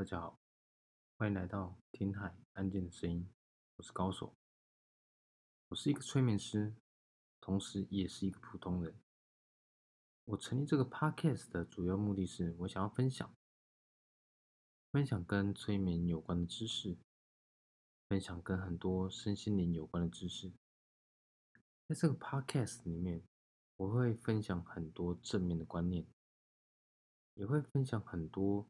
大家好，欢迎来到听海安静的声音。我是高手，我是一个催眠师，同时也是一个普通人。我成立这个 podcast 的主要目的是，我想要分享，分享跟催眠有关的知识，分享跟很多身心灵有关的知识。在这个 podcast 里面，我会分享很多正面的观念，也会分享很多。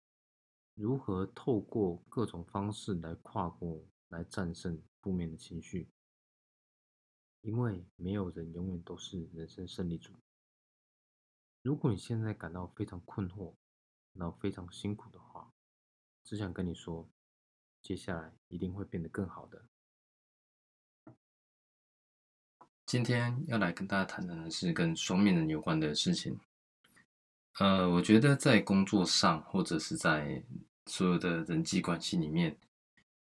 如何透过各种方式来跨过、来战胜负面的情绪？因为没有人永远都是人生胜利组。如果你现在感到非常困惑、感到非常辛苦的话，只想跟你说，接下来一定会变得更好的。今天要来跟大家谈谈的是跟双面人有关的事情。呃，我觉得在工作上或者是在所有的人际关系里面，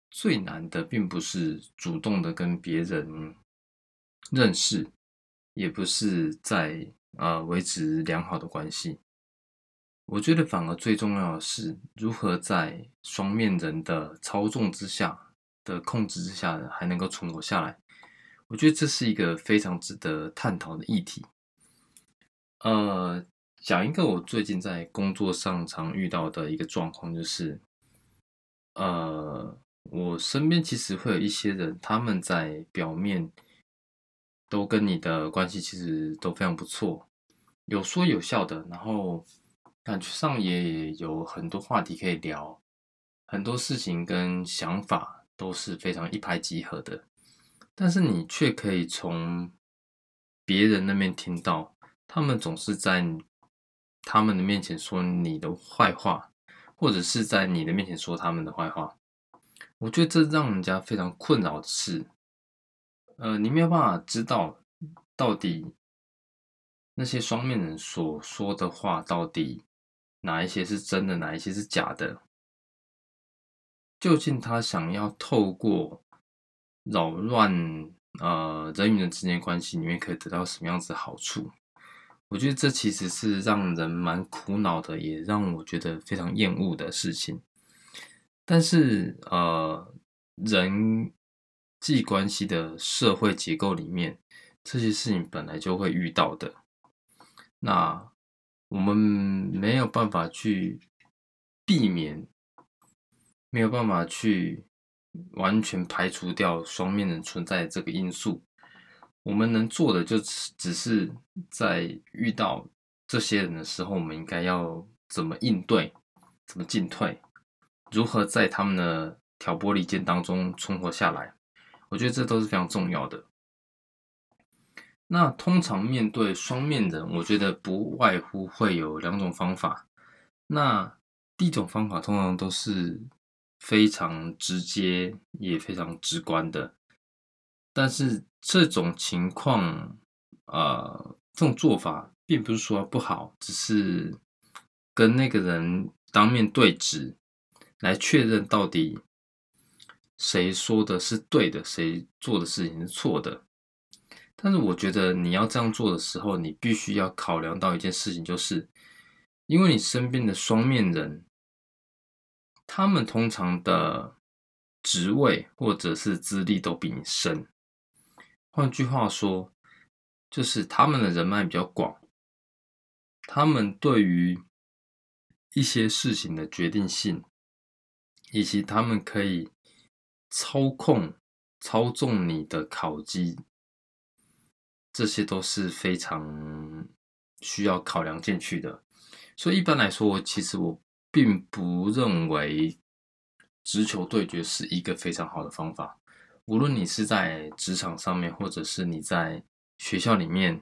最难的并不是主动的跟别人认识，也不是在呃维持良好的关系。我觉得反而最重要的是如何在双面人的操纵之下的控制之下，还能够存活下来。我觉得这是一个非常值得探讨的议题。呃。讲一个我最近在工作上常遇到的一个状况，就是，呃，我身边其实会有一些人，他们在表面都跟你的关系其实都非常不错，有说有笑的，然后感觉上也有很多话题可以聊，很多事情跟想法都是非常一拍即合的，但是你却可以从别人那边听到，他们总是在。他们的面前说你的坏话，或者是在你的面前说他们的坏话，我觉得这让人家非常困扰的是，呃，你没有办法知道到底那些双面人所说的话到底哪一些是真的，哪一些是假的，究竟他想要透过扰乱呃人与人之间关系里面可以得到什么样子的好处？我觉得这其实是让人蛮苦恼的，也让我觉得非常厌恶的事情。但是，呃，人际关系的社会结构里面，这些事情本来就会遇到的。那我们没有办法去避免，没有办法去完全排除掉双面人存在这个因素。我们能做的就只只是在遇到这些人的时候，我们应该要怎么应对，怎么进退，如何在他们的挑拨离间当中存活下来。我觉得这都是非常重要的。那通常面对双面人，我觉得不外乎会有两种方法。那第一种方法通常都是非常直接，也非常直观的。但是这种情况，呃，这种做法并不是说不好，只是跟那个人当面对质，来确认到底谁说的是对的，谁做的事情是错的。但是我觉得你要这样做的时候，你必须要考量到一件事情，就是因为你身边的双面人，他们通常的职位或者是资历都比你深。换句话说，就是他们的人脉比较广，他们对于一些事情的决定性，以及他们可以操控、操纵你的考绩，这些都是非常需要考量进去的。所以一般来说，其实我并不认为直球对决是一个非常好的方法。无论你是在职场上面，或者是你在学校里面，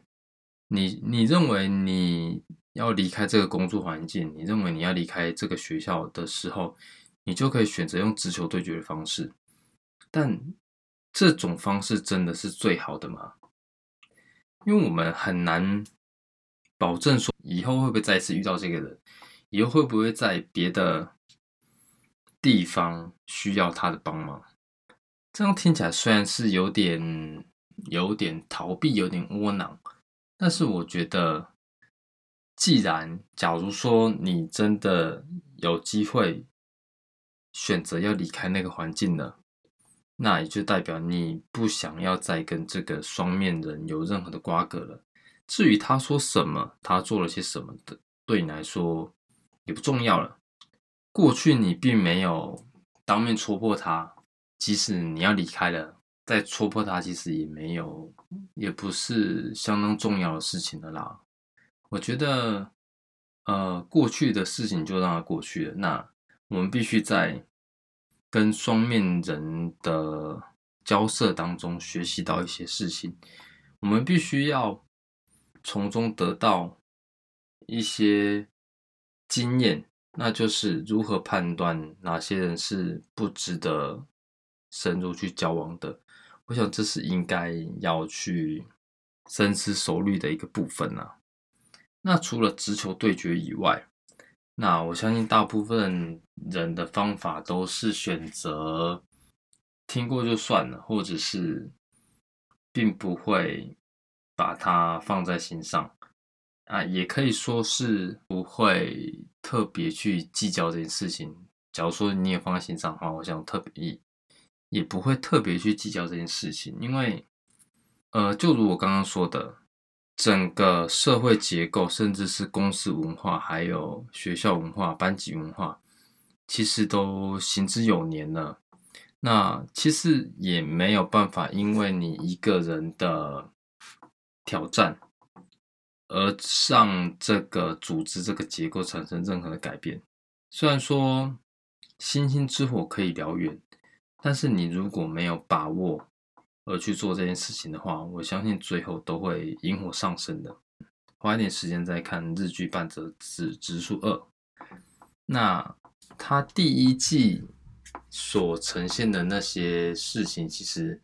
你你认为你要离开这个工作环境，你认为你要离开这个学校的时候，你就可以选择用直球对决的方式。但这种方式真的是最好的吗？因为我们很难保证说以后会不会再次遇到这个人，以后会不会在别的地方需要他的帮忙。这样听起来虽然是有点有点逃避，有点窝囊，但是我觉得，既然假如说你真的有机会选择要离开那个环境了，那也就代表你不想要再跟这个双面人有任何的瓜葛了。至于他说什么，他做了些什么的，对你来说也不重要了。过去你并没有当面戳破他，即使你要离开了，再戳破他，其实也没有，也不是相当重要的事情的啦。我觉得，呃，过去的事情就让它过去了。那我们必须在跟双面人的交涉当中学习到一些事情，我们必须要。从中得到一些经验，那就是如何判断哪些人是不值得深入去交往的。我想这是应该要去深思熟虑的一个部分啊。那除了直球对决以外，那我相信大部分人的方法都是选择听过就算了，或者是并不会。把它放在心上啊，也可以说是不会特别去计较这件事情。假如说你也放在心上的话，我想特别也不会特别去计较这件事情，因为呃，就如我刚刚说的，整个社会结构，甚至是公司文化，还有学校文化、班级文化，其实都行之有年了。那其实也没有办法，因为你一个人的。挑战，而让这个组织这个结构产生任何的改变。虽然说星星之火可以燎原，但是你如果没有把握而去做这件事情的话，我相信最后都会引火上身的。花一点时间再看日剧《半泽直直树二》，那他第一季所呈现的那些事情，其实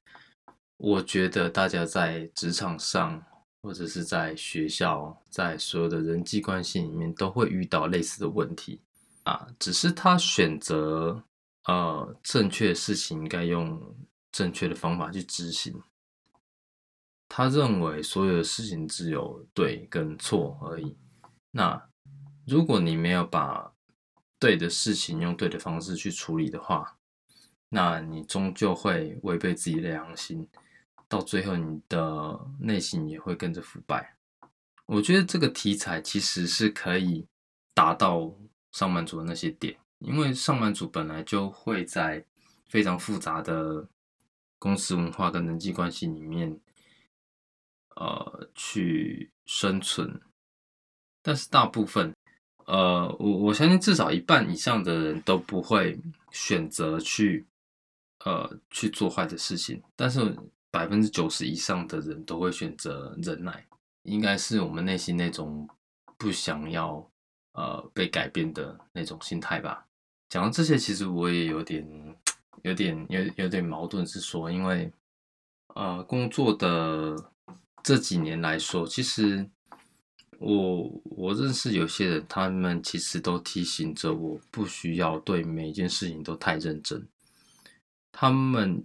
我觉得大家在职场上。或者是在学校，在所有的人际关系里面，都会遇到类似的问题啊。只是他选择呃正确的事情，应该用正确的方法去执行。他认为所有的事情只有对跟错而已。那如果你没有把对的事情用对的方式去处理的话，那你终究会违背自己的良心。到最后，你的内心也会跟着腐败。我觉得这个题材其实是可以达到上班族的那些点，因为上班族本来就会在非常复杂的公司文化跟人际关系里面，呃，去生存。但是大部分，呃，我我相信至少一半以上的人都不会选择去，呃，去做坏的事情。但是。百分之九十以上的人都会选择忍耐，应该是我们内心那种不想要呃被改变的那种心态吧。讲到这些，其实我也有点、有点、有有点矛盾，是说，因为呃工作的这几年来说，其实我我认识有些人，他们其实都提醒着我，不需要对每一件事情都太认真，他们。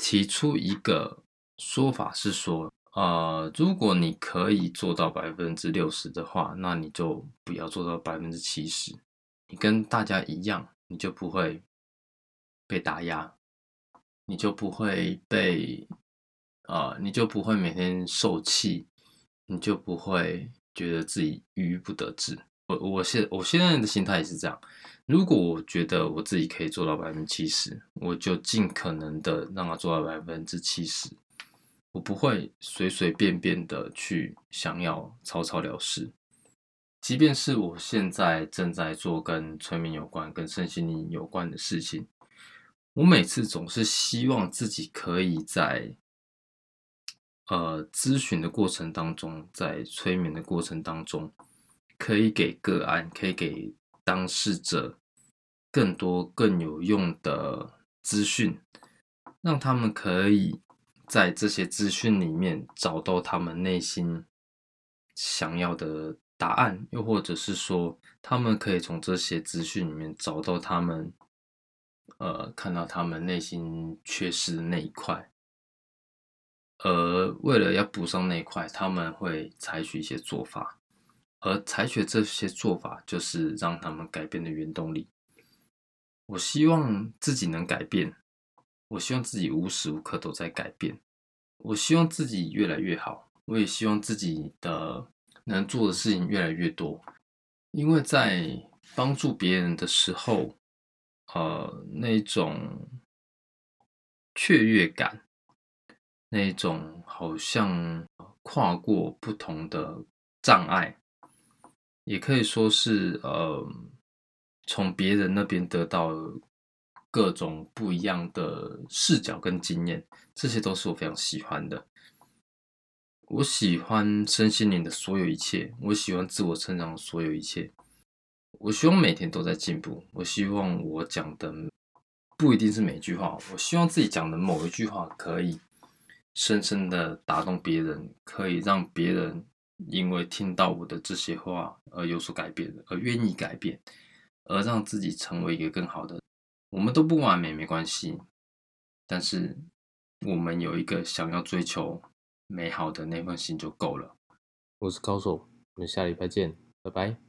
提出一个说法是说，呃，如果你可以做到百分之六十的话，那你就不要做到百分之七十，你跟大家一样，你就不会被打压，你就不会被，呃，你就不会每天受气，你就不会觉得自己郁郁不得志。我我现我现在的心态也是这样。如果我觉得我自己可以做到百分之七十，我就尽可能的让它做到百分之七十。我不会随随便便的去想要草草了事。即便是我现在正在做跟催眠有关、跟身心灵有关的事情，我每次总是希望自己可以在呃咨询的过程当中，在催眠的过程当中。可以给个案，可以给当事者更多更有用的资讯，让他们可以在这些资讯里面找到他们内心想要的答案，又或者是说，他们可以从这些资讯里面找到他们，呃，看到他们内心缺失的那一块，而为了要补上那一块，他们会采取一些做法。而采取这些做法，就是让他们改变的原动力。我希望自己能改变，我希望自己无时无刻都在改变，我希望自己越来越好，我也希望自己的能做的事情越来越多，因为在帮助别人的时候，呃，那种雀跃感，那种好像跨过不同的障碍，也可以说是呃，从别人那边得到各种不一样的视角跟经验，这些都是我非常喜欢的。我喜欢身心灵的所有一切，我喜欢自我成长的所有一切。我希望每天都在进步。我希望我讲的不一定是每一句话，我希望自己讲的某一句话可以深深的打动别人，可以让别人因为听到我的这些话而有所改变，而愿意改变，而让自己成为一个更好的。我们都不完美，没关系，但是我们有一个想要追求。美好的那份心就够了。我是高手，我们下礼拜见，拜拜。